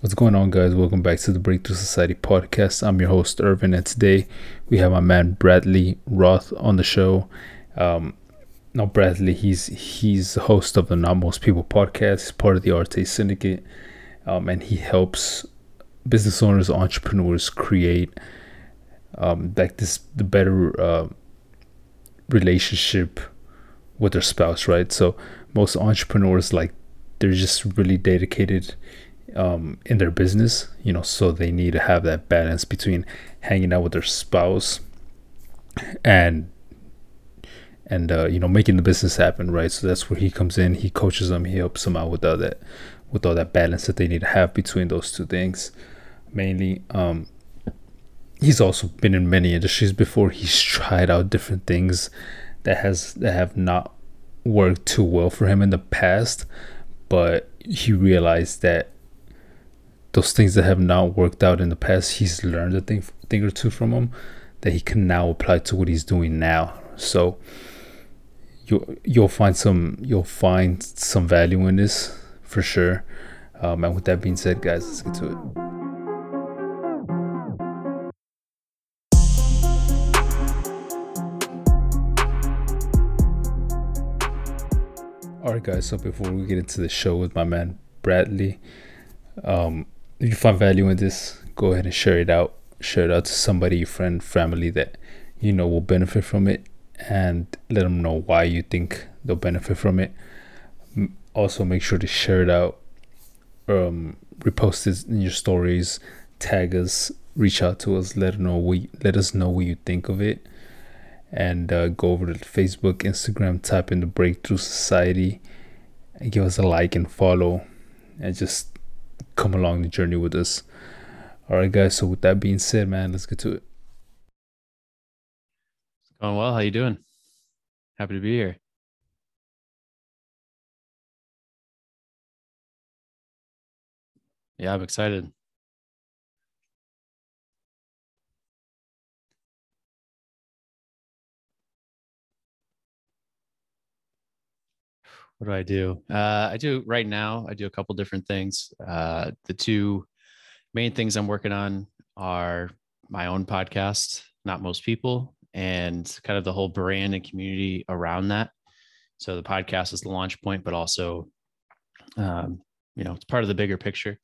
What's going on, guys? Welcome back to the Breakthrough Society podcast. I'm your host, Irvin, and today we have my man Bradley Roth on the show. Um, now, Bradley, he's he's the host of the Not Most People podcast. He's part of the Arete Syndicate, um, and he helps business owners, entrepreneurs create um, like this the better uh, relationship with their spouse, right? So most entrepreneurs like they're just really dedicated um, in their business, you know, so they need to have that balance between hanging out with their spouse and and uh, you know making the business happen, right? So that's where he comes in. He coaches them. He helps them out with all that with all that balance that they need to have between those two things. Mainly, um, he's also been in many industries before. He's tried out different things that has that have not worked too well for him in the past, but he realized that those things that have not worked out in the past, he's learned a thing, thing or two from them that he can now apply to what he's doing now. So you you'll find some you'll find some value in this for sure. Um, and with that being said, guys, let's get to it. All right, guys. So before we get into the show with my man Bradley, um, if you find value in this, go ahead and share it out. Share it out to somebody, your friend, family that you know will benefit from it, and let them know why you think they'll benefit from it. Also, make sure to share it out, um, repost it in your stories, tag us, reach out to us, let know you, let us know what you think of it, and uh, go over to Facebook, Instagram, type in the Breakthrough Society, and give us a like and follow, and just come along the journey with us. All right, guys. So with that being said, man, let's get to it. It's Going well. How you doing? Happy to be here. Yeah, I'm excited. What do I do? Uh, I do right now. I do a couple different things. Uh, the two main things I'm working on are my own podcast, not most people, and kind of the whole brand and community around that. So the podcast is the launch point, but also, um, you know, it's part of the bigger picture.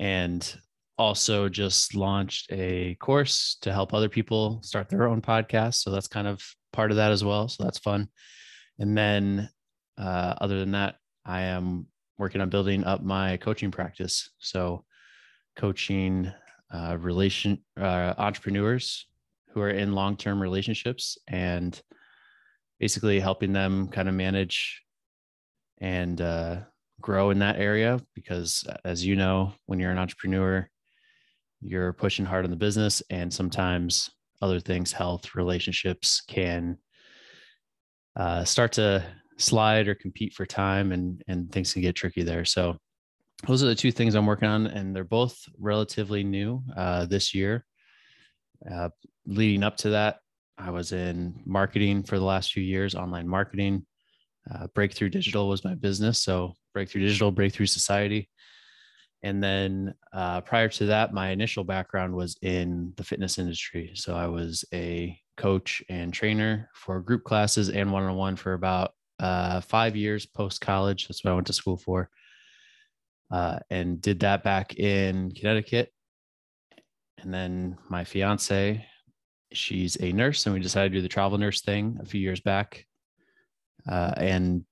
And also just launched a course to help other people start their own podcast. So that's kind of part of that as well. So that's fun. And then uh, other than that, I am working on building up my coaching practice. So, coaching uh, relation uh, entrepreneurs who are in long term relationships and basically helping them kind of manage and uh, grow in that area. Because, as you know, when you're an entrepreneur, you're pushing hard on the business, and sometimes other things, health, relationships, can uh, start to slide or compete for time and and things can get tricky there. So those are the two things i'm working on and they're both relatively new uh, this year. Uh, leading up to that i was in marketing for the last few years online marketing. Uh, breakthrough digital was my business so breakthrough digital breakthrough society. And then uh, prior to that my initial background was in the fitness industry. So i was a coach and trainer for group classes and one-on-one for about uh, five years post college. That's what I went to school for. Uh, and did that back in Connecticut. And then my fiance, she's a nurse, and we decided to do the travel nurse thing a few years back. Uh, and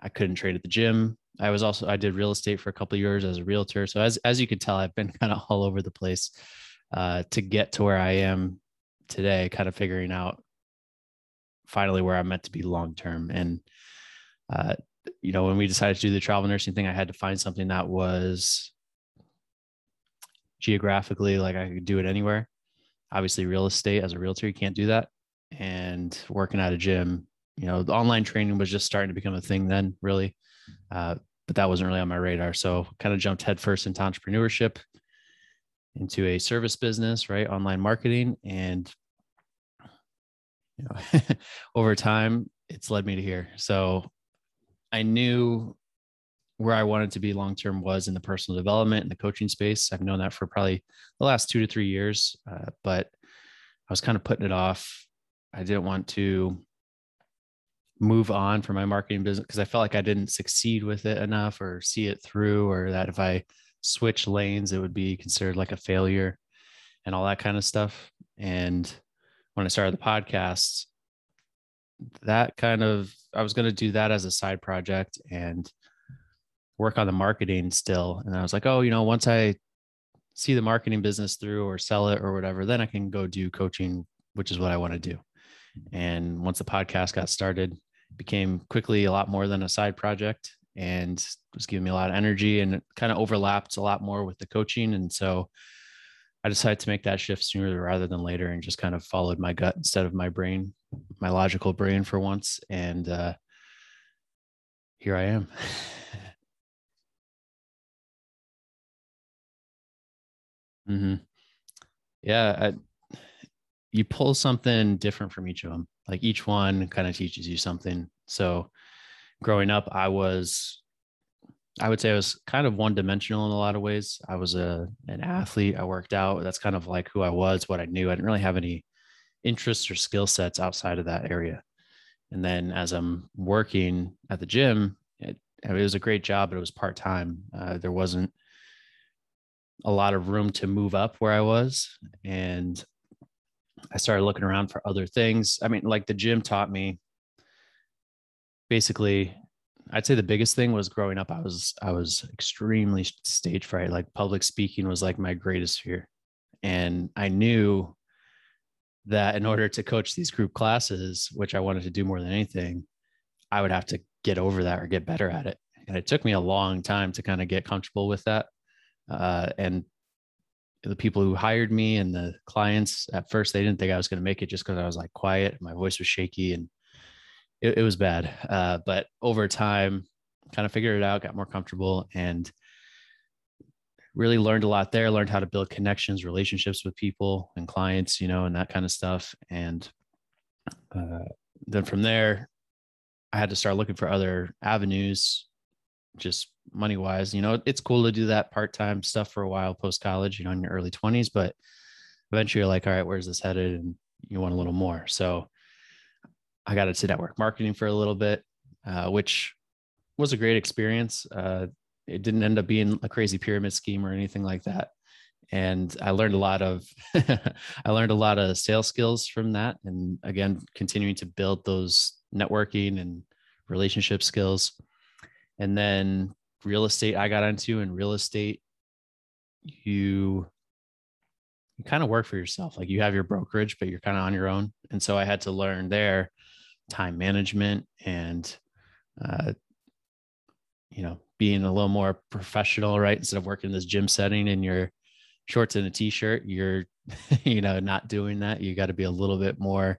I couldn't trade at the gym. I was also I did real estate for a couple of years as a realtor. So as as you could tell, I've been kind of all over the place uh, to get to where I am today, kind of figuring out finally where I'm meant to be long term. And uh, you know, when we decided to do the travel nursing thing, I had to find something that was geographically like I could do it anywhere. Obviously, real estate as a realtor, you can't do that. And working at a gym, you know, the online training was just starting to become a thing then, really. Uh, but that wasn't really on my radar. So kind of jumped headfirst into entrepreneurship, into a service business, right? Online marketing. And know, over time, it's led me to here. So I knew where I wanted to be long term was in the personal development and the coaching space. I've known that for probably the last two to three years, uh, but I was kind of putting it off. I didn't want to move on from my marketing business because I felt like I didn't succeed with it enough or see it through, or that if I switch lanes, it would be considered like a failure and all that kind of stuff. And when I started the podcast, that kind of, I was going to do that as a side project and work on the marketing still. And I was like, oh, you know, once I see the marketing business through or sell it or whatever, then I can go do coaching, which is what I want to do. And once the podcast got started, became quickly a lot more than a side project and was giving me a lot of energy and kind of overlapped a lot more with the coaching. And so I decided to make that shift sooner rather than later and just kind of followed my gut instead of my brain, my logical brain for once. And uh, here I am. mm-hmm. Yeah. I, you pull something different from each of them. Like each one kind of teaches you something. So growing up, I was I would say I was kind of one dimensional in a lot of ways. I was a an athlete. I worked out. That's kind of like who I was, what I knew. I didn't really have any interests or skill sets outside of that area. And then as I'm working at the gym, it, it was a great job, but it was part time. Uh, there wasn't a lot of room to move up where I was, and I started looking around for other things. I mean, like the gym taught me basically I'd say the biggest thing was growing up. I was I was extremely stage fright. Like public speaking was like my greatest fear, and I knew that in order to coach these group classes, which I wanted to do more than anything, I would have to get over that or get better at it. And it took me a long time to kind of get comfortable with that. Uh, and the people who hired me and the clients at first they didn't think I was going to make it just because I was like quiet, my voice was shaky, and it, it was bad. Uh, but over time, kind of figured it out, got more comfortable, and really learned a lot there. Learned how to build connections, relationships with people and clients, you know, and that kind of stuff. And uh, then from there, I had to start looking for other avenues, just money wise. You know, it's cool to do that part time stuff for a while post college, you know, in your early 20s, but eventually you're like, all right, where's this headed? And you want a little more. So I got into network marketing for a little bit, uh, which was a great experience. Uh, it didn't end up being a crazy pyramid scheme or anything like that. And I learned a lot of, I learned a lot of sales skills from that. And again, continuing to build those networking and relationship skills. And then real estate, I got into in real estate, you you kind of work for yourself. Like you have your brokerage, but you're kind of on your own. And so I had to learn there time management and uh, you know being a little more professional right? Instead of working in this gym setting in your shorts and a t-shirt you're you know not doing that. You got to be a little bit more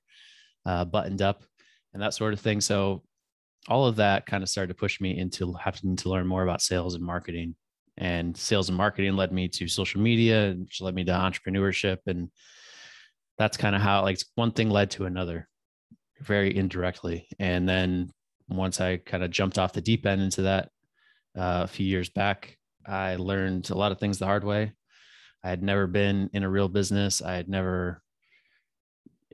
uh, buttoned up and that sort of thing. So all of that kind of started to push me into having to learn more about sales and marketing. And sales and marketing led me to social media which led me to entrepreneurship and that's kind of how like one thing led to another very indirectly. And then once I kind of jumped off the deep end into that uh, a few years back, I learned a lot of things the hard way. I had never been in a real business. I had never,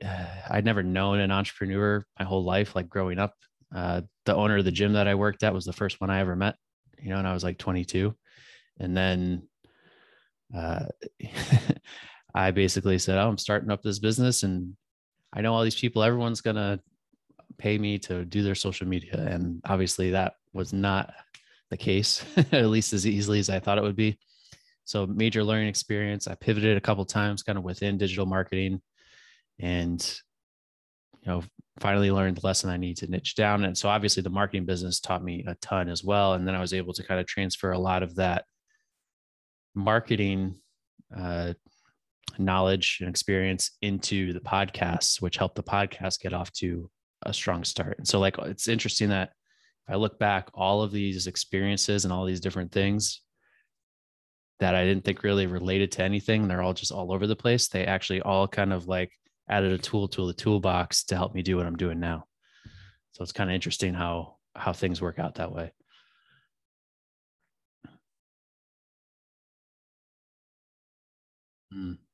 uh, I'd never known an entrepreneur my whole life. Like growing up, uh, the owner of the gym that I worked at was the first one I ever met. You know, and I was like 22, and then uh, I basically said, "Oh, I'm starting up this business, and I know all these people, everyone's going to pay me to do their social media. And obviously that was not the case, at least as easily as I thought it would be. So major learning experience. I pivoted a couple times kind of within digital marketing and, you know, finally learned the lesson I need to niche down. And so obviously the marketing business taught me a ton as well. And then I was able to kind of transfer a lot of that marketing uh, knowledge and experience into the podcasts, which helped the podcast get off to a strong start. And so, like, it's interesting that if I look back, all of these experiences and all these different things that I didn't think really related to anything, they're all just all over the place. They actually all kind of like added a tool to the toolbox to help me do what I'm doing now. So it's kind of interesting how how things work out that way. Hmm.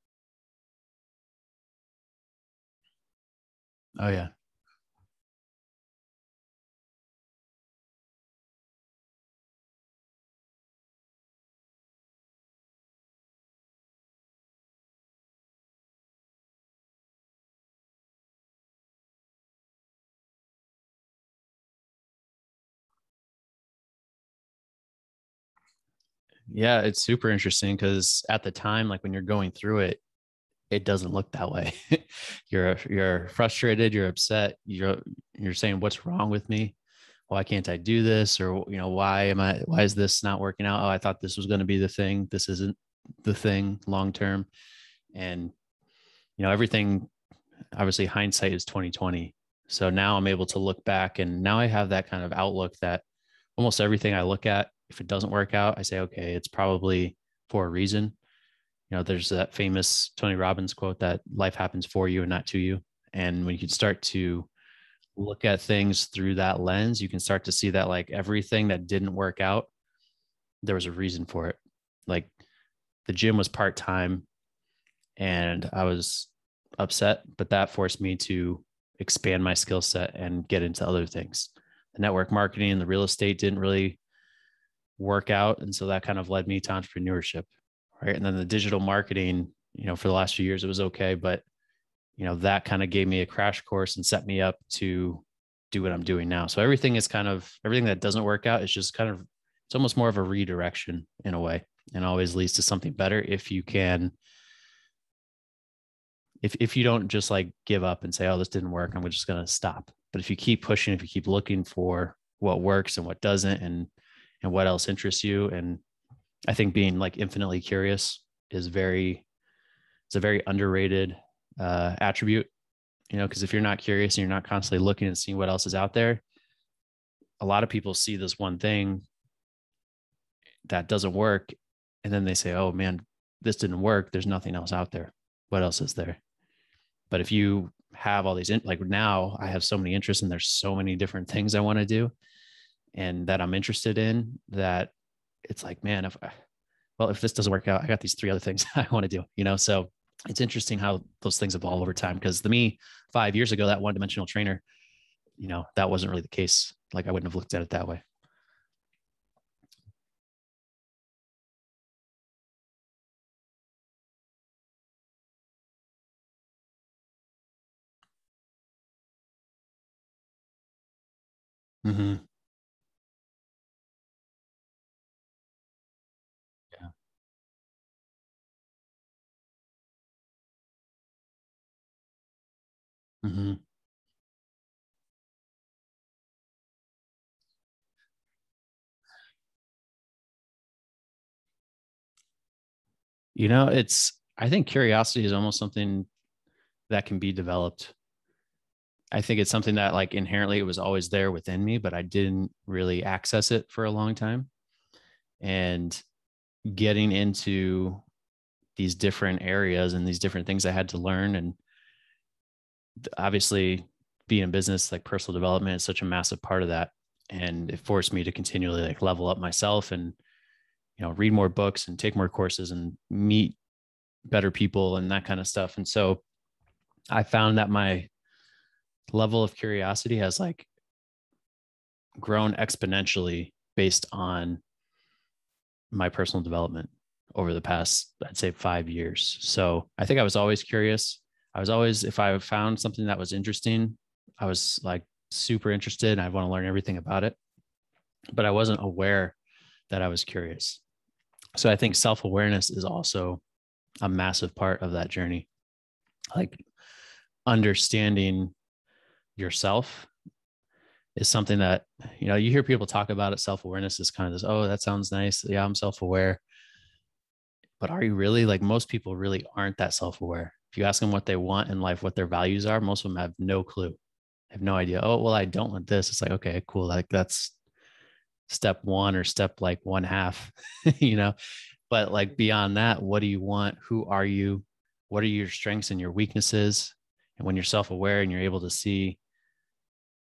Oh yeah. Yeah, it's super interesting because at the time, like when you're going through it, it doesn't look that way. you're you're frustrated, you're upset, you're you're saying, What's wrong with me? Why can't I do this? Or you know, why am I why is this not working out? Oh, I thought this was going to be the thing. This isn't the thing long term. And you know, everything obviously hindsight is 2020. So now I'm able to look back and now I have that kind of outlook that almost everything I look at if it doesn't work out, I say, okay, it's probably for a reason. You know, there's that famous Tony Robbins quote that life happens for you and not to you. And when you start to look at things through that lens, you can start to see that like everything that didn't work out, there was a reason for it. Like the gym was part time and I was upset, but that forced me to expand my skill set and get into other things. The network marketing and the real estate didn't really work out. And so that kind of led me to entrepreneurship. Right. And then the digital marketing, you know, for the last few years, it was okay. But, you know, that kind of gave me a crash course and set me up to do what I'm doing now. So everything is kind of everything that doesn't work out is just kind of, it's almost more of a redirection in a way and always leads to something better if you can if if you don't just like give up and say oh this didn't work i'm just going to stop but if you keep pushing if you keep looking for what works and what doesn't and and what else interests you and i think being like infinitely curious is very it's a very underrated uh, attribute you know because if you're not curious and you're not constantly looking and seeing what else is out there a lot of people see this one thing that doesn't work and then they say oh man this didn't work. There's nothing else out there. What else is there? But if you have all these in, like now i have so many interests and there's so many different things i want to do and that I'm interested in that it's like, man, if I, well, if this doesn't work out, I got these three other things I want to do, you know? So it's interesting how those things evolve over time. Cause the me five years ago, that one dimensional trainer, you know, that wasn't really the case. Like I wouldn't have looked at it that way. Mm-hmm. Mm-hmm. You know, it's, I think curiosity is almost something that can be developed. I think it's something that like inherently it was always there within me, but I didn't really access it for a long time. And getting into these different areas and these different things I had to learn. And obviously, being in business, like personal development, is such a massive part of that. And it forced me to continually like level up myself and, you know, read more books and take more courses and meet better people and that kind of stuff. And so I found that my level of curiosity has like grown exponentially based on my personal development over the past, I'd say five years. So I think I was always curious. I was always, if I found something that was interesting, I was like super interested and I want to learn everything about it. But I wasn't aware that I was curious. So I think self awareness is also a massive part of that journey. Like understanding yourself is something that you know you hear people talk about it self-awareness is kind of this oh that sounds nice yeah i'm self-aware but are you really like most people really aren't that self-aware if you ask them what they want in life what their values are most of them have no clue. Have no idea oh well i don't want this. It's like okay cool like that's step one or step like one half you know? But like beyond that what do you want? Who are you? What are your strengths and your weaknesses? And when you're self-aware and you're able to see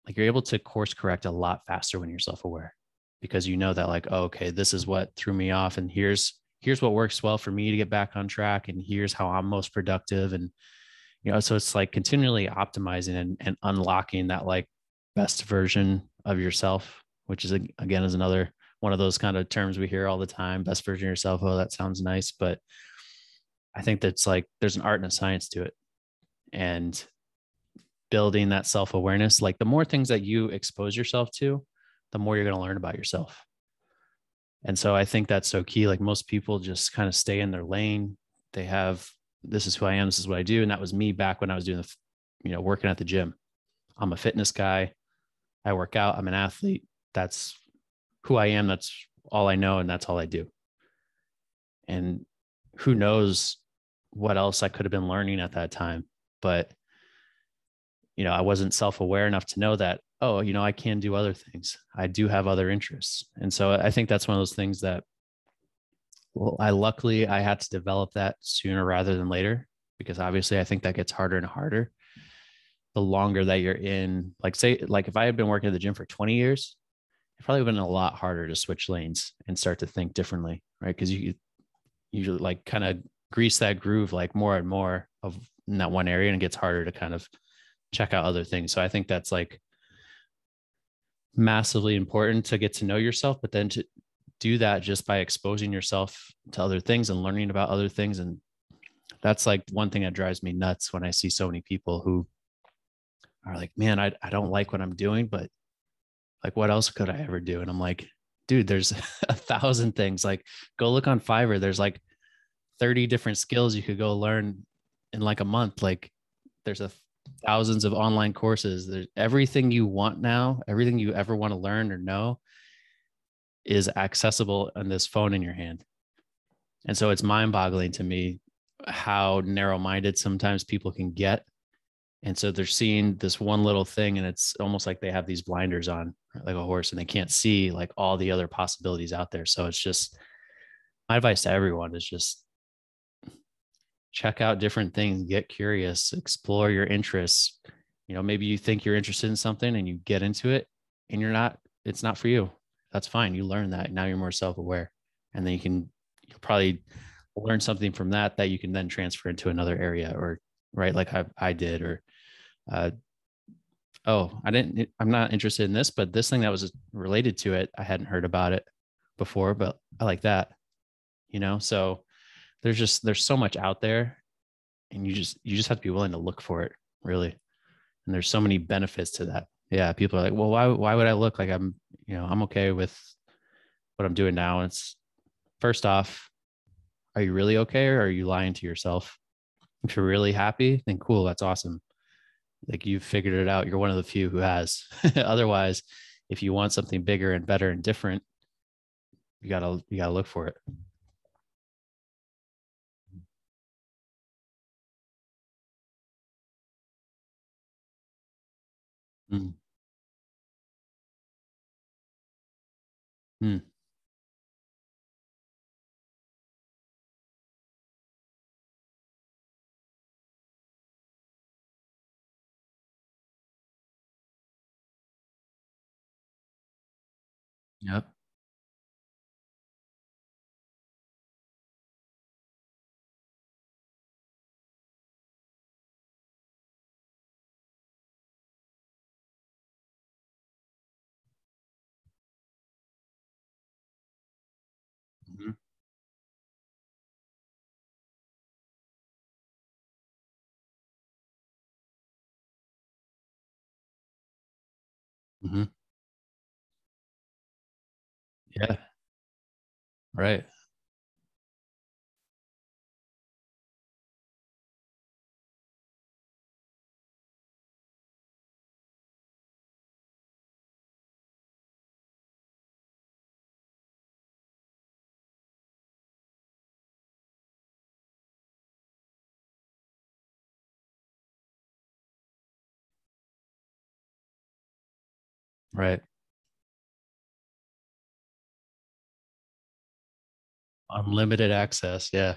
like you're able to course correct a lot faster when you're self-aware because you know that like oh, okay this is what threw me off and here's here's what works well for me to get back on track and here's how i'm most productive and you know so it's like continually optimizing and, and unlocking that like best version of yourself which is again is another one of those kind of terms we hear all the time best version of yourself. Oh that sounds nice but i think that's like there's an art and a science to it. And building that self-awareness like the more things that you expose yourself to the more you're going to learn about yourself and so i think that's so key like most people just kind of stay in their lane. They have this is who i am this is what i do and that was me back when i was doing the you know working at the gym. I'm a fitness guy. I work out. I'm an athlete. That's who i am. That's all i know and that's all i do. And who knows what else i could have been learning at that time but you know i wasn't self-aware enough to know that oh you know i can do other things. I do have other interests. And so i think that's one of those things that well i luckily i had to develop that sooner rather than later because obviously i think that gets harder and harder the longer that you're in. Like say like if i had been working at the gym for 20 years it probably would have been a lot harder to switch lanes and start to think differently right? Because you usually like kind of grease that groove like more and more of in that one area and it gets harder to kind of check out other things. So i think that's like massively important to get to know yourself, but then to do that just by exposing yourself to other things and learning about other things. And that's like one thing that drives me nuts when I see so many people who are like, man, I, I don't like what I'm doing, but like, what else could I ever do? And I'm like, dude, there's a thousand things. Like, go look on Fiverr. There's like 30 different skills you could go learn in like a month. Like, there's a thousands of online courses. There's everything you want now, everything you ever want to learn or know is accessible on this phone in your hand. And so it's mind boggling to me how narrow minded sometimes people can get. And so they're seeing this one little thing and it's almost like they have these blinders on like a horse and they can't see like all the other possibilities out there. So it's just my advice to everyone is just check out different things, get curious, explore your interests. You know, maybe you think you're interested in something and you get into it and you're not, it's not for you. That's fine. You learn that. Now you're more self aware. And then you can you'll probably learn something from that that you can then transfer into another area or, right, like I, I did, or, uh, oh, I didn't, I'm not interested in this, but this thing that was related to it, I hadn't heard about it before, but I like that, you know? So, there's just there's so much out there and you just you just have to be willing to look for it really. And there's so many benefits to that. Yeah people are like well why why would i look? Like i'm you know i'm okay with what i'm doing now. And it's first off are you really okay or are you lying to yourself? If you're really happy then cool that's awesome. Like you've figured it out. You're one of the few who has. Otherwise if you want something bigger and better and different you gotta you gotta look for it Mm. Mm. Yep. Mhm. Yeah. Right. Right. Unlimited access. Yeah.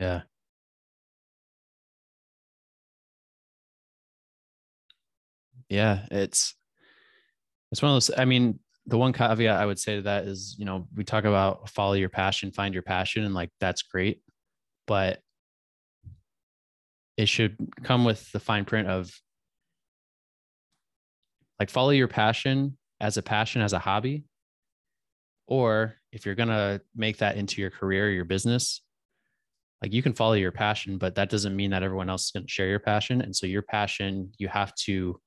Yeah. Yeah, it's it's one of those. I mean, the one caveat I would say to that is, you know, we talk about follow your passion, find your passion, and like that's great, but it should come with the fine print of like follow your passion as a passion as a hobby or if you're going to make that into your career your business like you can follow your passion but that doesn't mean that everyone else is going to share your passion and so your passion you have to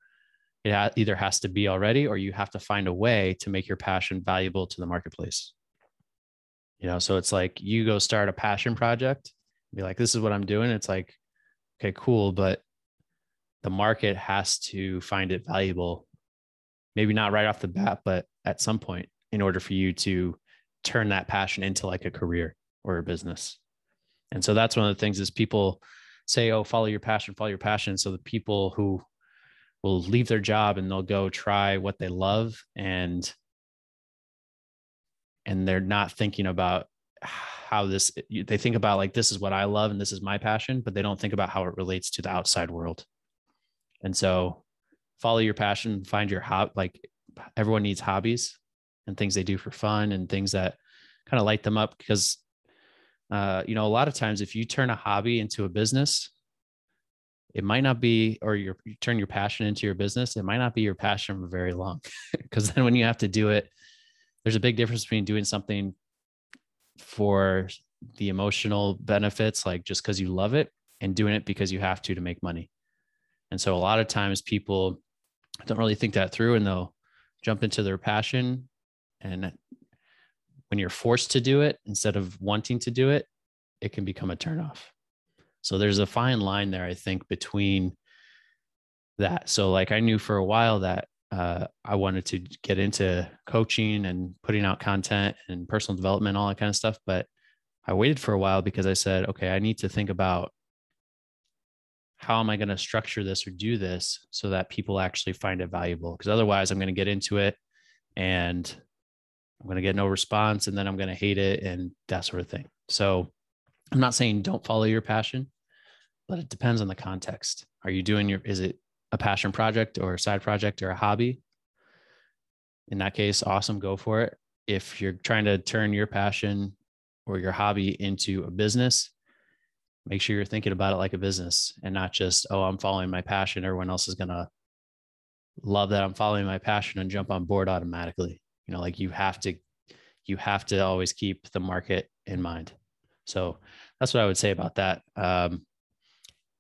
it either has to be already or you have to find a way to make your passion valuable to the marketplace. You know so it's like you go start a passion project be like this is what i'm doing it's like okay cool but the market has to find it valuable. Maybe not right off the bat but at some point in order for you to turn that passion into like a career or a business and so that's one of the things is people say oh follow your passion follow your passion so the people who will leave their job and they'll go try what they love and and they're not thinking about how this they think about like this is what I love and this is my passion, but they don't think about how it relates to the outside world. And so follow your passion, find your hobby. Like everyone needs hobbies and things they do for fun and things that kind of light them up because uh, you know, a lot of times if you turn a hobby into a business, it might not be, or you turn your passion into your business, it might not be your passion for very long. Because then when you have to do it, there's a big difference between doing something for the emotional benefits, like just because you love it, and doing it because you have to to make money. And so a lot of times people don't really think that through and they'll jump into their passion. And when you're forced to do it instead of wanting to do it, it can become a turnoff. So there's a fine line there, I think, between that. So, like, I knew for a while that uh, I wanted to get into coaching and putting out content and personal development, all that kind of stuff. But I waited for a while because I said, okay, I need to think about how am I going to structure this or do this so that people actually find it valuable? Because otherwise, I'm going to get into it and I'm going to get no response and then I'm going to hate it and that sort of thing. So I'm not saying don't follow your passion, but it depends on the context. Are you doing your, is it a passion project or a side project or a hobby, in that case, awesome, go for it. If you're trying to turn your passion or your hobby into a business, make sure you're thinking about it like a business and not just, oh, I'm following my passion. Everyone else is going to love that I'm following my passion and jump on board automatically. You know, like you have to, you have to always keep the market in mind. So that's what I would say about that. Um,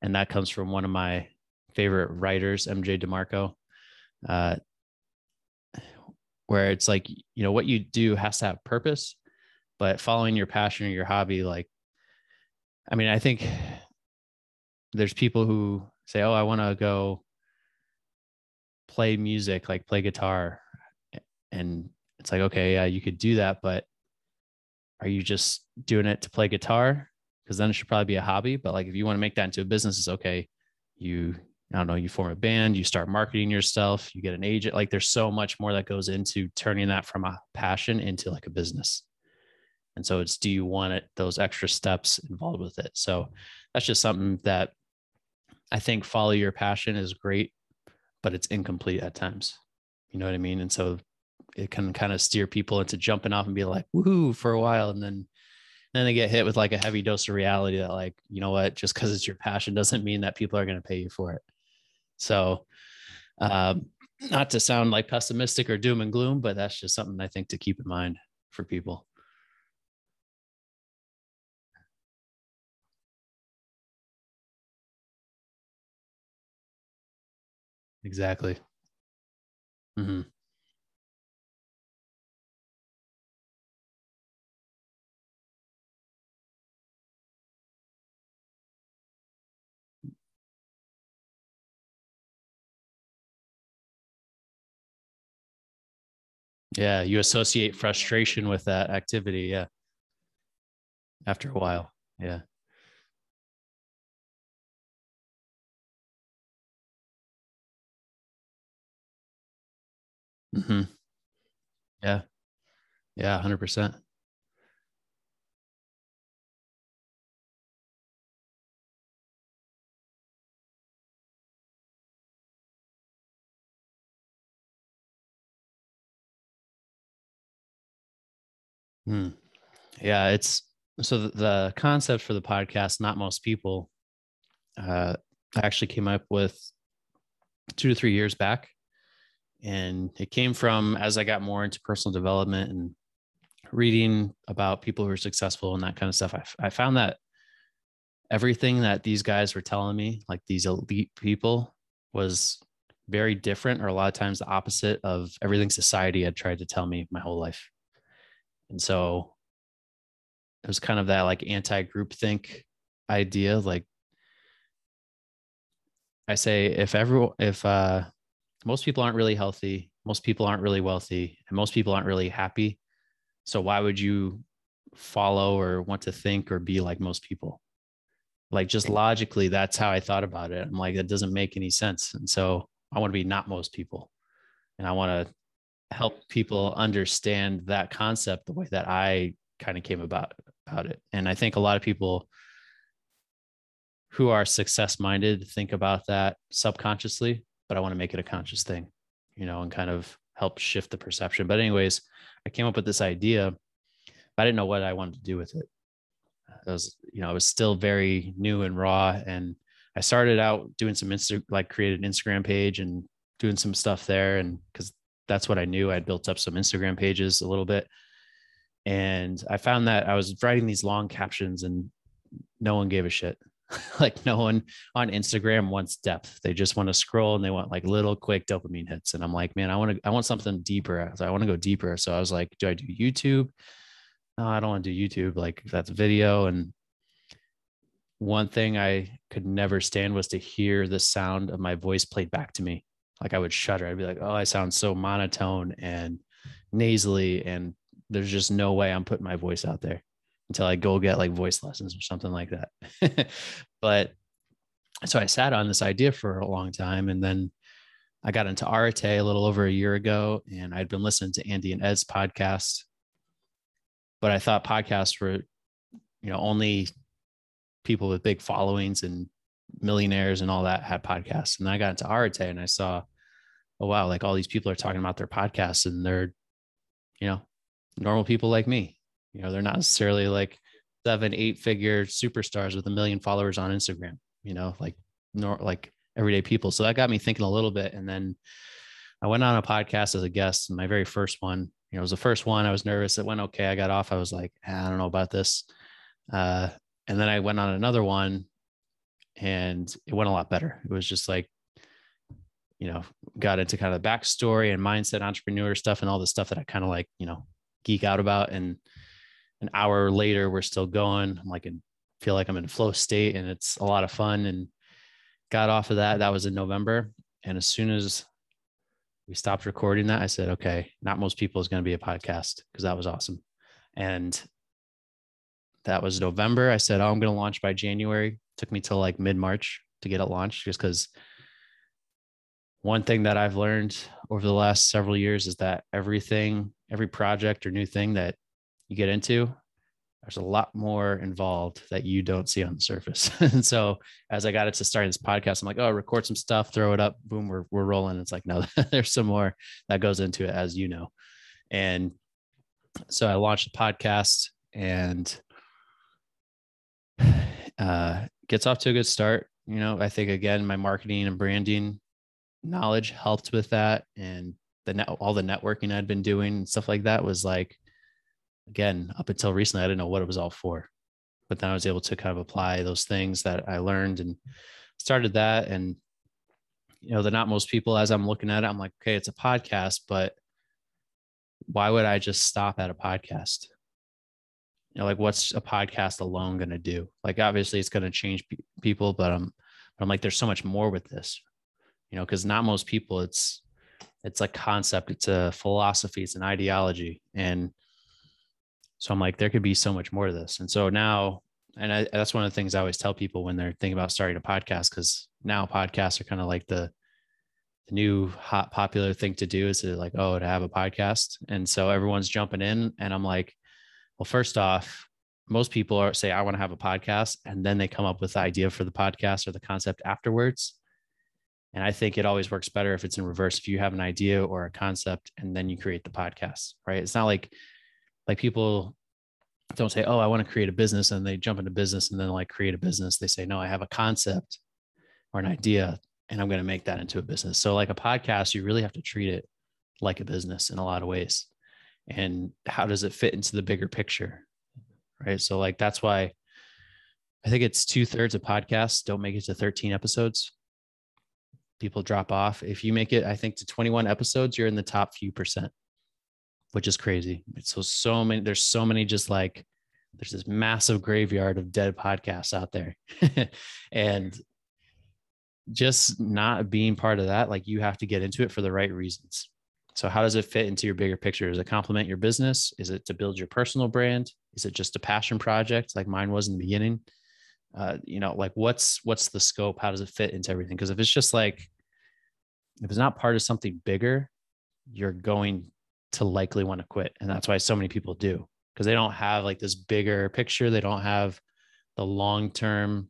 and that comes from one of my favorite writers, MJ DeMarco, uh, where it's like, you know, what you do has to have purpose, but following your passion or your hobby, like, I mean, I think there's people who say, oh, I want to go play music, like play guitar. And it's like, okay, yeah, you could do that, but are you just doing it to play guitar? Because then it should probably be a hobby. But like if you want to make that into a business, it's okay. You I don't know, you form a band, you start marketing yourself, you get an agent. Like there's so much more that goes into turning that from a passion into like a business. And so it's do you want it those extra steps involved with it? So that's just something that I think follow your passion is great, but it's incomplete at times. You know what I mean? And so it can kind of steer people into jumping off and be like, woohoo for a while. And then then they get hit with like a heavy dose of reality that like, you know what, just because it's your passion doesn't mean that people are going to pay you for it. So, um, not to sound like pessimistic or doom and gloom, but that's just something I think to keep in mind for people. Exactly. Mm-hmm. Yeah, you associate frustration with that activity. Yeah. After a while. Yeah. Mm-hmm. Yeah. Yeah. 100%. Hmm. Yeah, it's so the, the concept for the podcast, not most people, uh, actually came up with two to three years back. And it came from as I got more into personal development and reading about people who are successful and that kind of stuff. I, I found that everything that these guys were telling me, like these elite people, was very different or a lot of times the opposite of everything society had tried to tell me my whole life. And so it was kind of that like anti-group think idea. Like I say, if everyone, if uh, most people aren't really healthy, most people aren't really wealthy, and most people aren't really happy, so why would you follow or want to think or be like most people? Like just logically, that's how I thought about it. I'm like, that doesn't make any sense. And so I want to be not most people. And I want to help people understand that concept the way that I kind of came about about it. And I think a lot of people who are success minded think about that subconsciously, but I want to make it a conscious thing, you know, and kind of help shift the perception. But anyways, I came up with this idea, but I didn't know what I wanted to do with it. It was, you know, it was still very new and raw. And I started out doing some Insta, like created an Instagram page and doing some stuff there. And because that's what I knew, I'd built up some Instagram pages a little bit. And I found that I was writing these long captions and no one gave a shit. like no one on Instagram wants depth. They just want to scroll and they want like little quick dopamine hits. And I'm like, man, I want to, I want something deeper. So I want to go deeper. So I was like, do I do YouTube? No, I don't want to do YouTube. Like that's video. And one thing I could never stand was to hear the sound of my voice played back to me. Like I would shudder. I'd be like, oh, I sound so monotone and nasally. And there's just no way I'm putting my voice out there until I go get like voice lessons or something like that. but so I sat on this idea for a long time. And then I got into Arete a little over a year ago and I'd been listening to Andy and Ed's podcast. But I thought podcasts were, you know, only people with big followings and millionaires and all that had podcasts. And then I got into Arete and I saw, oh wow, like all these people are talking about their podcasts and they're, you know, normal people like me. You know, they're not necessarily like seven, eight figure superstars with a million followers on Instagram, you know, like nor like everyday people. So that got me thinking a little bit. And then I went on a podcast as a guest, my very first one. You know, it was the first one. I was nervous. It went okay. I got off. I was like, ah, I don't know about this. Uh, and then I went on another one and it went a lot better. It was just like, you know, got into kind of the backstory and mindset entrepreneur stuff and all the stuff that I kind of like, you know, geek out about. And an hour later we're still going i'm like in feel like i'm in a flow state and it's a lot of fun and got off of that that was in november and as soon as we stopped recording that i said okay not most people is going to be a podcast because that was awesome and that was november i said oh i'm going to launch by january took me till like mid-march to get it launched just because one thing that i've learned over the last several years is that everything every project or new thing that you get into, there's a lot more involved that you don't see on the surface. and so as I got it to start this podcast, I'm like, oh, record some stuff, throw it up, boom, we're we're rolling. It's like, no, there's some more that goes into it, as you know. And so I launched the podcast and uh gets off to a good start. You know, I think again, my marketing and branding knowledge helped with that. And the net all the networking I'd been doing and stuff like that was like again, up until recently, I didn't know what it was all for. But then I was able to kind of apply those things that I learned and started that. And, you know, they're not most people, as I'm looking at it, I'm like, okay, it's a podcast, but why would I just stop at a podcast? You know, like what's a podcast alone going to do? Like, obviously, it's going to change pe- people, but I'm, but I'm like, there's so much more with this, you know, because not most people, it's, it's a concept, it's a philosophy, it's an ideology. And so I'm like, there could be so much more to this. And so now, and I, that's one of the things I always tell people when they're thinking about starting a podcast, because now podcasts are kind of like the, the new hot popular thing to do is to like, oh, to have a podcast. And so everyone's jumping in. And I'm like, well, first off, most people are say, I want to have a podcast. And then they come up with the idea for the podcast or the concept afterwards. And I think it always works better if it's in reverse. If you have an idea or a concept and then you create the podcast, right? It's not like like people don't say, "Oh, I want to create a business," and they jump into business and then like create a business. They say, "No, I have a concept or an idea, and I'm going to make that into a business." So, like a podcast, you really have to treat it like a business in a lot of ways. And how does it fit into the bigger picture? Right. So, like that's why I think it's two thirds of podcasts don't make it to 13 episodes. People drop off. If you make it, I think to 21 episodes, you're in the top few percent which is crazy. So so many there's so many just like there's this massive graveyard of dead podcasts out there. and just not being part of that, like you have to get into it for the right reasons. So how does it fit into your bigger picture? Does it complement your business? Is it to build your personal brand? Is it just a passion project like mine was in the beginning? Uh, you know, like what's what's the scope? How does it fit into everything? Because if it's just like if it's not part of something bigger, you're going to likely want to quit. And that's why so many people do because they don't have like this bigger picture. They don't have the long term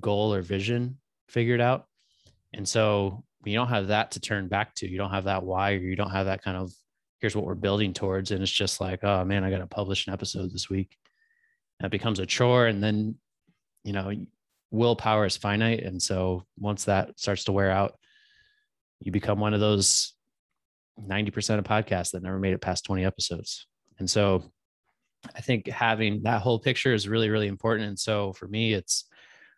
goal or vision figured out. And so you don't have that to turn back to. You don't have that why, or you don't have that kind of here's what we're building towards. And it's just like, oh man, I got to publish an episode this week. It becomes a chore. And then, you know, willpower is finite. And so once that starts to wear out, you become one of those 90% of podcasts that never made it past 20 episodes. And so I think having that whole picture is really, really important. And so for me, it's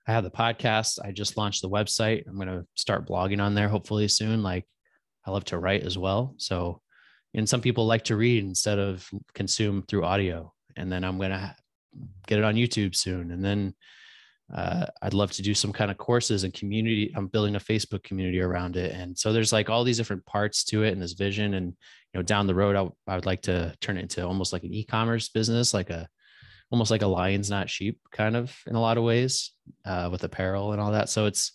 I have the podcast. I just launched the website. I'm going to start blogging on there hopefully soon. Like I love to write as well. So, and some people like to read instead of consume through audio. And then I'm going to get it on YouTube soon. And then uh, I'd love to do some kind of courses and community. I'm building a Facebook community around it, and so there's like all these different parts to it and this vision. And you know, down the road, I, I would like to turn it into almost like an e-commerce business, like a almost like a lions not sheep kind of in a lot of ways uh, with apparel and all that. So it's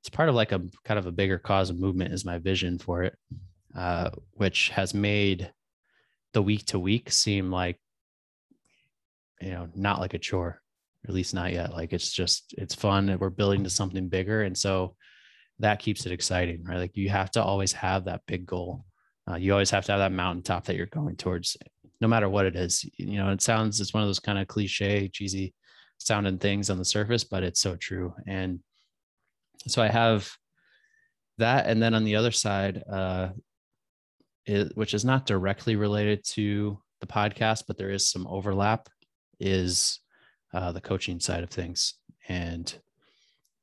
it's part of like a kind of a bigger cause of movement is my vision for it, uh, which has made the week to week seem like you know not like a chore at least not yet. Like it's just it's fun. And we're building to something bigger, and so that keeps it exciting, right? Like you have to always have that big goal. Uh, you always have to have that mountaintop that you're going towards, no matter what it is. You know, it sounds it's one of those kind of cliche, cheesy sounding things on the surface, but it's so true. And so I have that, and then on the other side, uh, it, which is not directly related to the podcast, but there is some overlap, is uh, the coaching side of things. And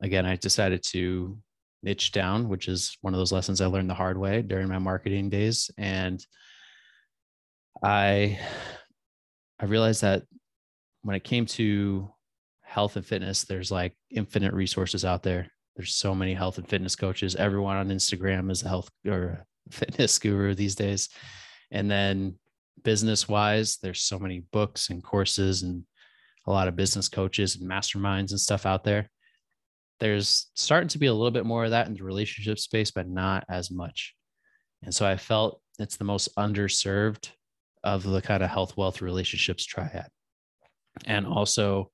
again, I decided to niche down, which is one of those lessons I learned the hard way during my marketing days. And I I realized that when it came to health and fitness, there's like infinite resources out there. There's so many health and fitness coaches. Everyone on Instagram is a health or fitness guru these days. And then business wise, there's so many books and courses and a lot of business coaches and masterminds and stuff out there. There's starting to be a little bit more of that in the relationship space, but not as much. And so I felt it's the most underserved of the kind of health, wealth, relationships triad. And also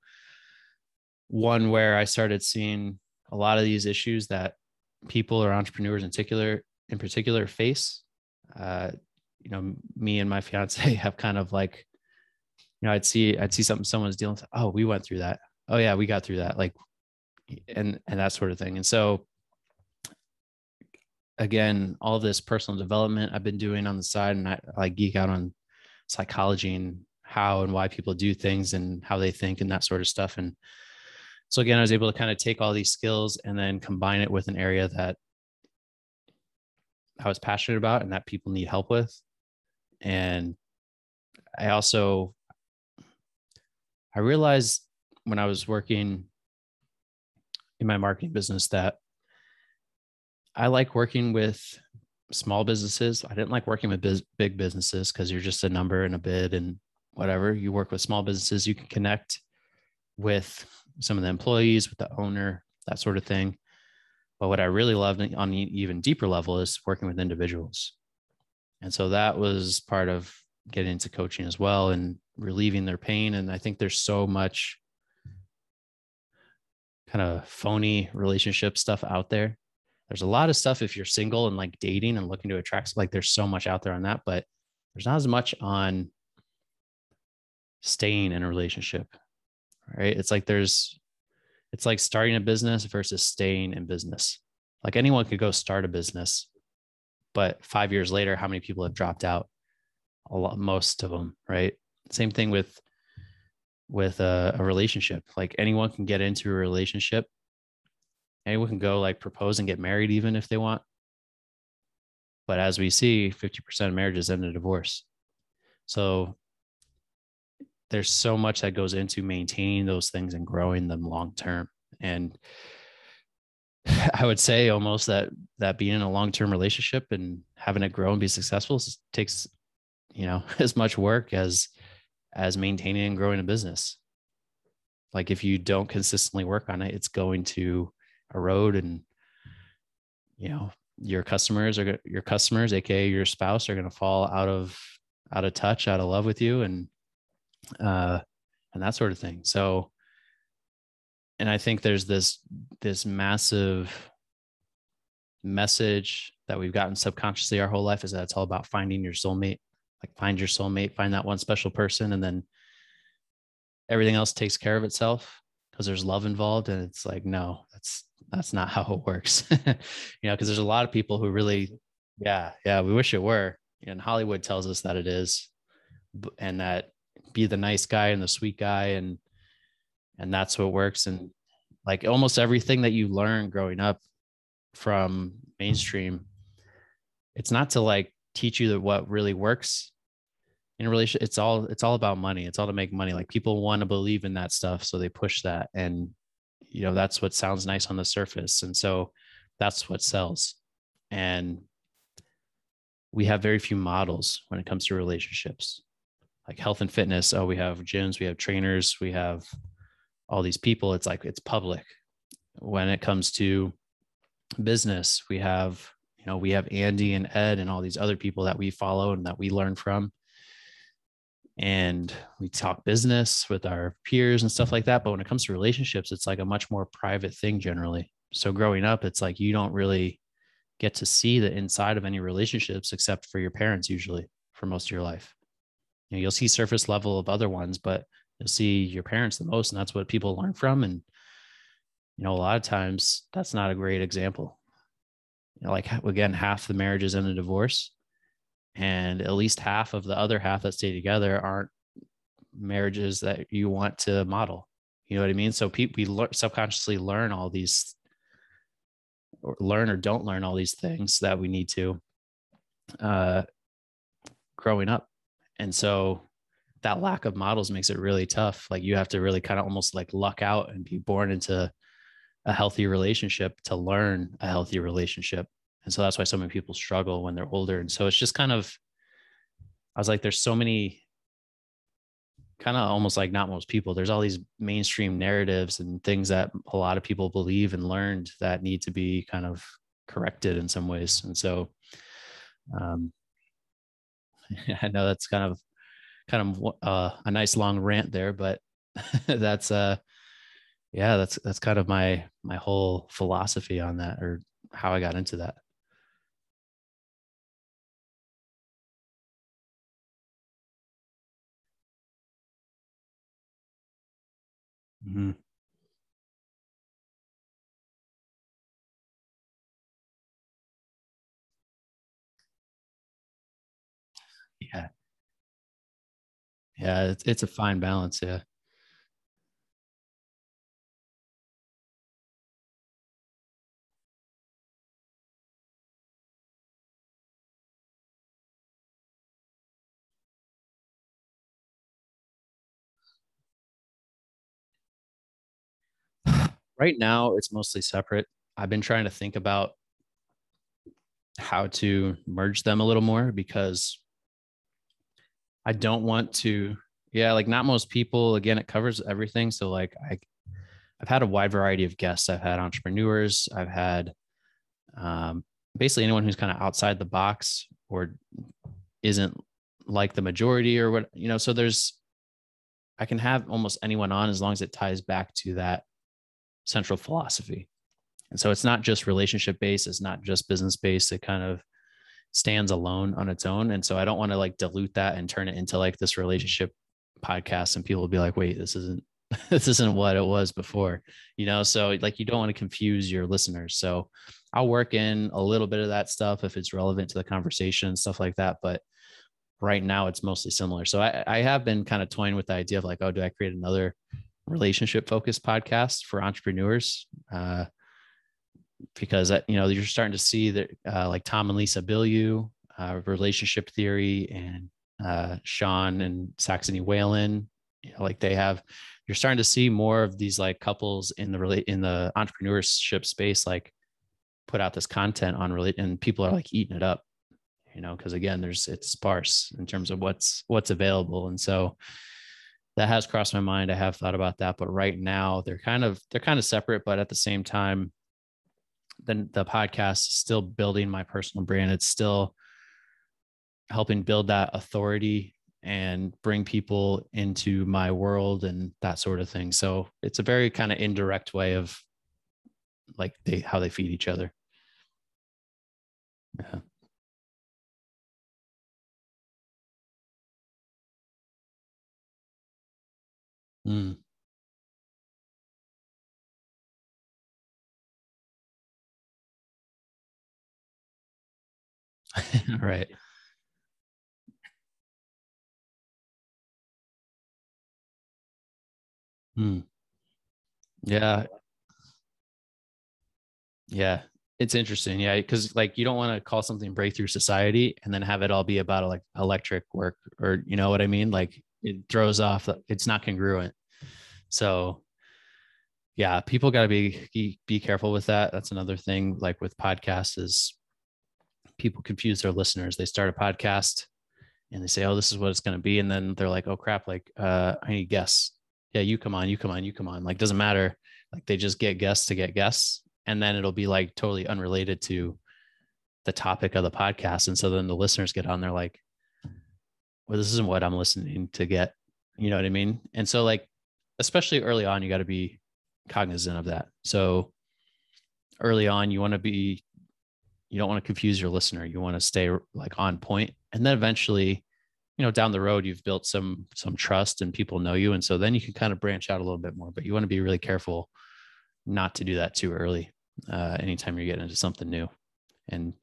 one where I started seeing a lot of these issues that people or entrepreneurs in particular in particular face. Uh, you know, me and my fiance have kind of like you know, I'd see I'd see something someone's dealing with. Oh, we went through that. Oh yeah, we got through that. Like, and and that sort of thing. And so, again, all this personal development I've been doing on the side, and I like geek out on psychology and how and why people do things and how they think and that sort of stuff. And so again, I was able to kind of take all these skills and then combine it with an area that I was passionate about and that people need help with. And I also I realized when I was working in my marketing business that I like working with small businesses. I didn't like working with biz- big businesses because you're just a number and a bid and whatever. You work with small businesses, you can connect with some of the employees, with the owner, that sort of thing. But what I really loved on an even deeper level is working with individuals. And so that was part of getting into coaching as well and relieving their pain. And I think there's so much kind of phony relationship stuff out there. There's a lot of stuff if you're single and like dating and looking to attract, like there's so much out there on that, but there's not as much on staying in a relationship right? It's like there's it's like starting a business versus staying in business. Like anyone could go start a business but five years later how many people have dropped out? A lot most of them right? Same thing with with a, a relationship. Like anyone can get into a relationship anyone can go like propose and get married even if they want. But as we see 50% of marriages end in divorce. So there's so much that goes into maintaining those things and growing them long term and i would say almost that that being in a long-term relationship and having it grow and be successful takes you know as much work as as maintaining and growing a business. Like if you don't consistently work on it it's going to erode and you know your customers are your customers aka your spouse are going to fall out of out of touch out of love with you and uh and that sort of thing. So and i think there's this this massive message that we've gotten subconsciously our whole life is that it's all about finding your soulmate. Like find your soulmate find that one special person and then everything else takes care of itself because there's love involved and it's like no that's that's not how it works. You know because there's a lot of people who really yeah yeah we wish it were. And hollywood tells us that it is and that be the nice guy and the sweet guy and and that's what works. And like almost everything that you learn growing up from mainstream it's not to like teach you that what really works in a relationship. It's all it's all about money. It's all to make money. Like people want to believe in that stuff so they push that. And you know that's what sounds nice on the surface. And so that's what sells. And we have very few models when it comes to relationships like health and fitness. Oh we have gyms we have trainers we have all these people. It's like it's public. When it comes to business we have you know we have andy and ed and all these other people that we follow and that we learn from and we talk business with our peers and stuff like that. But when it comes to relationships, it's like a much more private thing generally. So growing up, it's like you don't really get to see the inside of any relationships except for your parents, usually for most of your life. You know, you'll see surface level of other ones, but you'll see your parents the most, and that's what people learn from. And you know, a lot of times that's not a great example. You know, like again, half the marriages end in divorce and at least half of the other half that stay together aren't marriages that you want to model. You know what i mean? So people we learn, subconsciously learn all these or learn or don't learn all these things that we need to uh growing up. And so that lack of models makes it really tough. Like you have to really kind of almost like luck out and be born into a healthy relationship to learn a healthy relationship and so that's why so many people struggle when they're older. And so it's just kind of i was like there's so many kind of almost like not most people. There's all these mainstream narratives and things that a lot of people believe and learned that need to be kind of corrected in some ways. And so um i know that's kind of kind of uh, a nice long rant there but that's uh yeah that's that's kind of my my whole philosophy on that or how i got into that Mm-hmm. Yeah. Yeah, it's it's a fine balance, yeah. Right now, it's mostly separate. I've been trying to think about how to merge them a little more because I don't want to. Yeah, like not most people. Again, it covers everything. So like I, I've had a wide variety of guests. I've had entrepreneurs. I've had um, basically anyone who's kind of outside the box or isn't like the majority or what you know. So there's, I can have almost anyone on as long as it ties back to that central philosophy. And so it's not just relationship based, it's not just business based. It kind of stands alone on its own. And so I don't want to like dilute that and turn it into like this relationship podcast and people will be like, wait, this isn't this isn't what it was before, you know? So like you don't want to confuse your listeners. So I'll work in a little bit of that stuff if it's relevant to the conversation stuff like that. But right now it's mostly similar. So I, I have been kind of toying with the idea of like, oh, do I create another relationship focused podcast for entrepreneurs? Uh, because uh, you know you're starting to see that uh, like Tom and Lisa Bilyeu, uh, relationship theory, and uh, Sean and Saxony Whalen, you know, like they have. You're starting to see more of these like couples in the relate in the entrepreneurship space, like put out this content on relate, and people are like eating it up you know because again there's it's sparse in terms of what's what's available and so that has crossed my mind. I have thought about that but right now they're kind of they're kind of separate but at the same time then the podcast is still building my personal brand. It's still helping build that authority and bring people into my world and that sort of thing. So it's a very kind of indirect way of like they how they feed each other. Yeah Mm. right. Mm. Yeah. Yeah. It's interesting. Yeah. Cause like you don't want to call something breakthrough society and then have it all be about like electric work or, you know what I mean? Like it throws off, it's not congruent. So yeah, people got to be be careful with that. That's another thing. Like with podcasts, is people confuse their listeners. They start a podcast and they say, "Oh, this is what it's going to be," and then they're like, "Oh crap! Like, uh, I need guests. Yeah, you come on, you come on, you come on. Like, doesn't matter. Like, they just get guests to get guests, and then it'll be like totally unrelated to the topic of the podcast. And so then the listeners get on, they're like, "Well, this isn't what I'm listening to get." You know what I mean? And so like especially early on, you got to be cognizant of that. So early on, you want to be, you don't want to confuse your listener. You want to stay like on point. and then eventually, you know, down the road, you've built some some trust and people know you, and so then you can kind of branch out a little bit more. But you want to be really careful not to do that too early. Uh, anytime you're getting into something new, and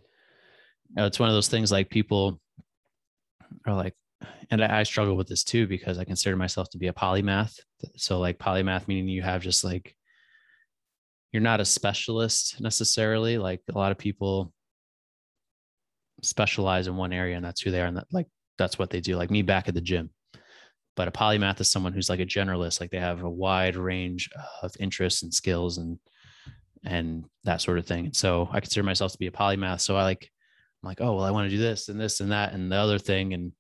you know, it's one of those things like people are like, and I, I, struggle with this too because I consider myself to be a polymath. So like polymath meaning you have just like you're not a specialist necessarily. Like a lot of people specialize in one area and that's who they are and that like that's what they do. Like me back at the gym. But a polymath is someone who's like a generalist, like they have a wide range of interests and skills and and that sort of thing. And so I consider myself to be a polymath. So I like I'm like, oh well, I want to do this and this and that and the other thing. And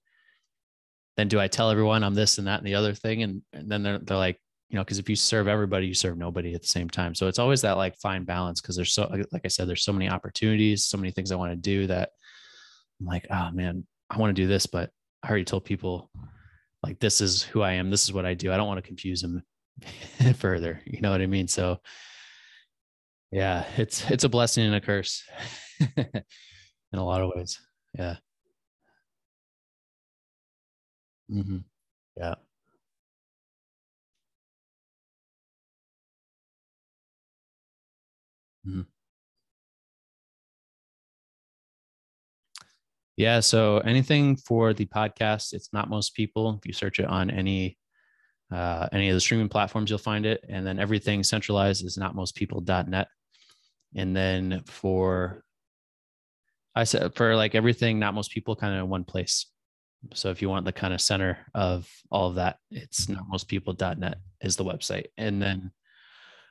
then do I tell everyone I'm this and that and the other thing? And, and then they're, they're like, you know, because if you serve everybody, you serve nobody at the same time. So it's always that like fine balance because there's so, like I said, there's so many opportunities, so many things I want to do that I'm like, oh man, I want to do this, but I already told people like this is who I am, this is what I do. I don't want to confuse them further. You know what I mean? So yeah, it's it's a blessing and a curse in a lot of ways. Yeah. Mm-hmm. Yeah. Mm-hmm. Yeah. So anything for the podcast, it's not most people. If you search it on any uh, any of the streaming platforms, you'll find it. And then everything centralized is not most people.net. And then for I said for like everything, not most people kind of in one place. So if you want the kind of center of all of that, it's notmostpeople.net is the website. And then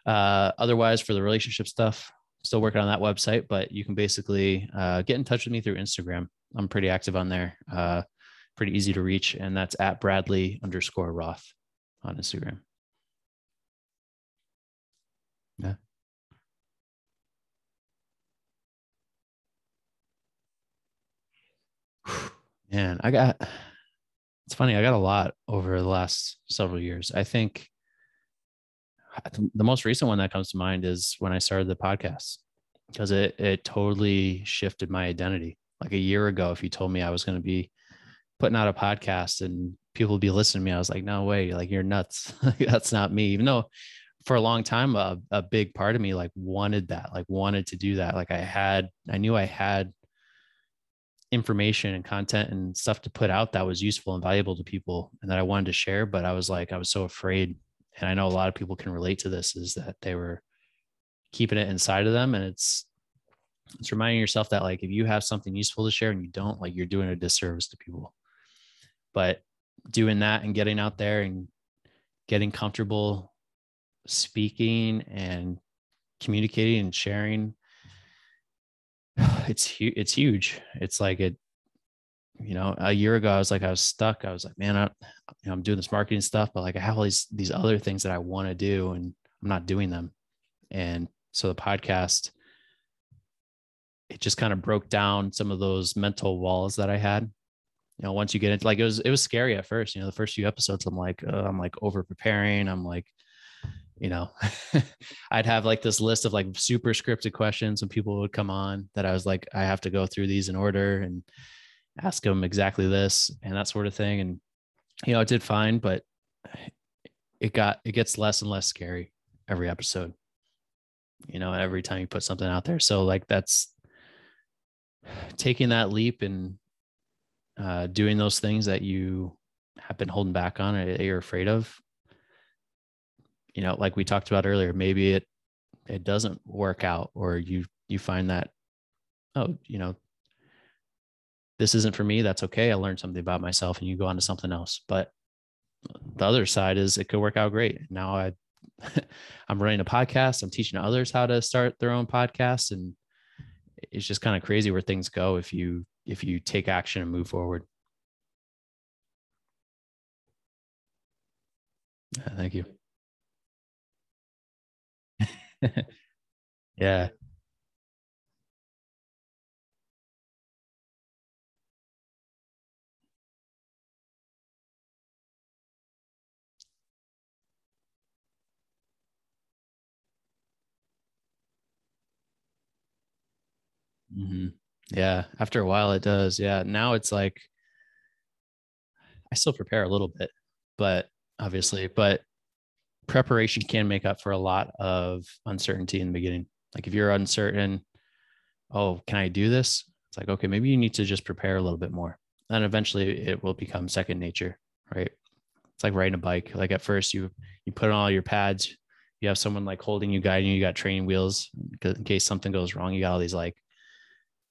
uh, otherwise for the relationship stuff, still working on that website, but you can basically uh, get in touch with me through Instagram. I'm pretty active on there, uh, pretty easy to reach. And that's at Bradley underscore Roth on Instagram. Yeah. Man, I got it's funny, I got a lot over the last several years. I think the most recent one that comes to mind is when I started the podcast because it it totally shifted my identity. Like a year ago, if you told me I was going to be putting out a podcast and people would be listening to me. I was like, no way, like you're nuts. That's not me. Even though for a long time, a, a big part of me like wanted that, like wanted to do that. Like I had, I knew I had information and content and stuff to put out that was useful and valuable to people and that I wanted to share. But I was like, I was so afraid. And I know a lot of people can relate to this is that they were keeping it inside of them. And it's, it's reminding yourself that like if you have something useful to share and you don't, like you're doing a disservice to people. But doing that and getting out there and getting comfortable speaking and communicating and sharing it's huge it's huge. It's like it you know a year ago i was like i was stuck. I was like man I, you know, i'm doing this marketing stuff but like i have all these these other things that i want to do and i'm not doing them. And so the podcast it just kind of broke down some of those mental walls that i had. You know once you get into like it was it was scary at first. You know the first few episodes i'm like uh, i'm like over preparing. I'm like you know i'd have like this list of like super scripted questions when people would come on that i was like i have to go through these in order and ask them exactly this and that sort of thing. And you know it did fine but it got it gets less and less scary every episode you know every time you put something out there. So like that's taking that leap and uh, doing those things that you have been holding back on or you're afraid of you know like we talked about earlier maybe it it doesn't work out or you you find that oh you know this isn't for me that's okay i learned something about myself and you go on to something else. But the other side is it could work out great. Now i i'm running a podcast i'm teaching others how to start their own podcast and it's just kind of crazy where things go if you if you take action and move forward. Thank you yeah. Mm-hmm. Yeah. After a while, it does. Yeah. Now it's like I still prepare a little bit, but obviously, but preparation can make up for a lot of uncertainty in the beginning. Like if you're uncertain, oh, can I do this? It's like, okay, maybe you need to just prepare a little bit more. And eventually it will become second nature, right? It's like riding a bike. Like at first you you put on all your pads, you have someone like holding you, guiding you, you got training wheels in case something goes wrong. You got all these like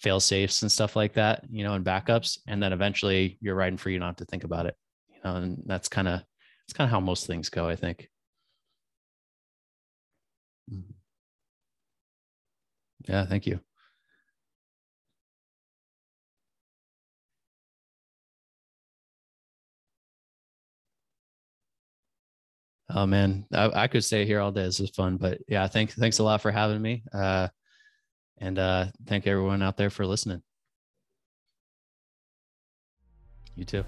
fail safes and stuff like that, you know, and backups. And then eventually you're riding free, you don't have to think about it. You know, and that's kind of it's kind of how most things go, I think. Mm-hmm. Yeah, thank you. Oh man, I, I, could stay here all day. This is fun, but yeah, thanks thanks a lot for having me. Uh, and uh, thank everyone out there for listening. You too.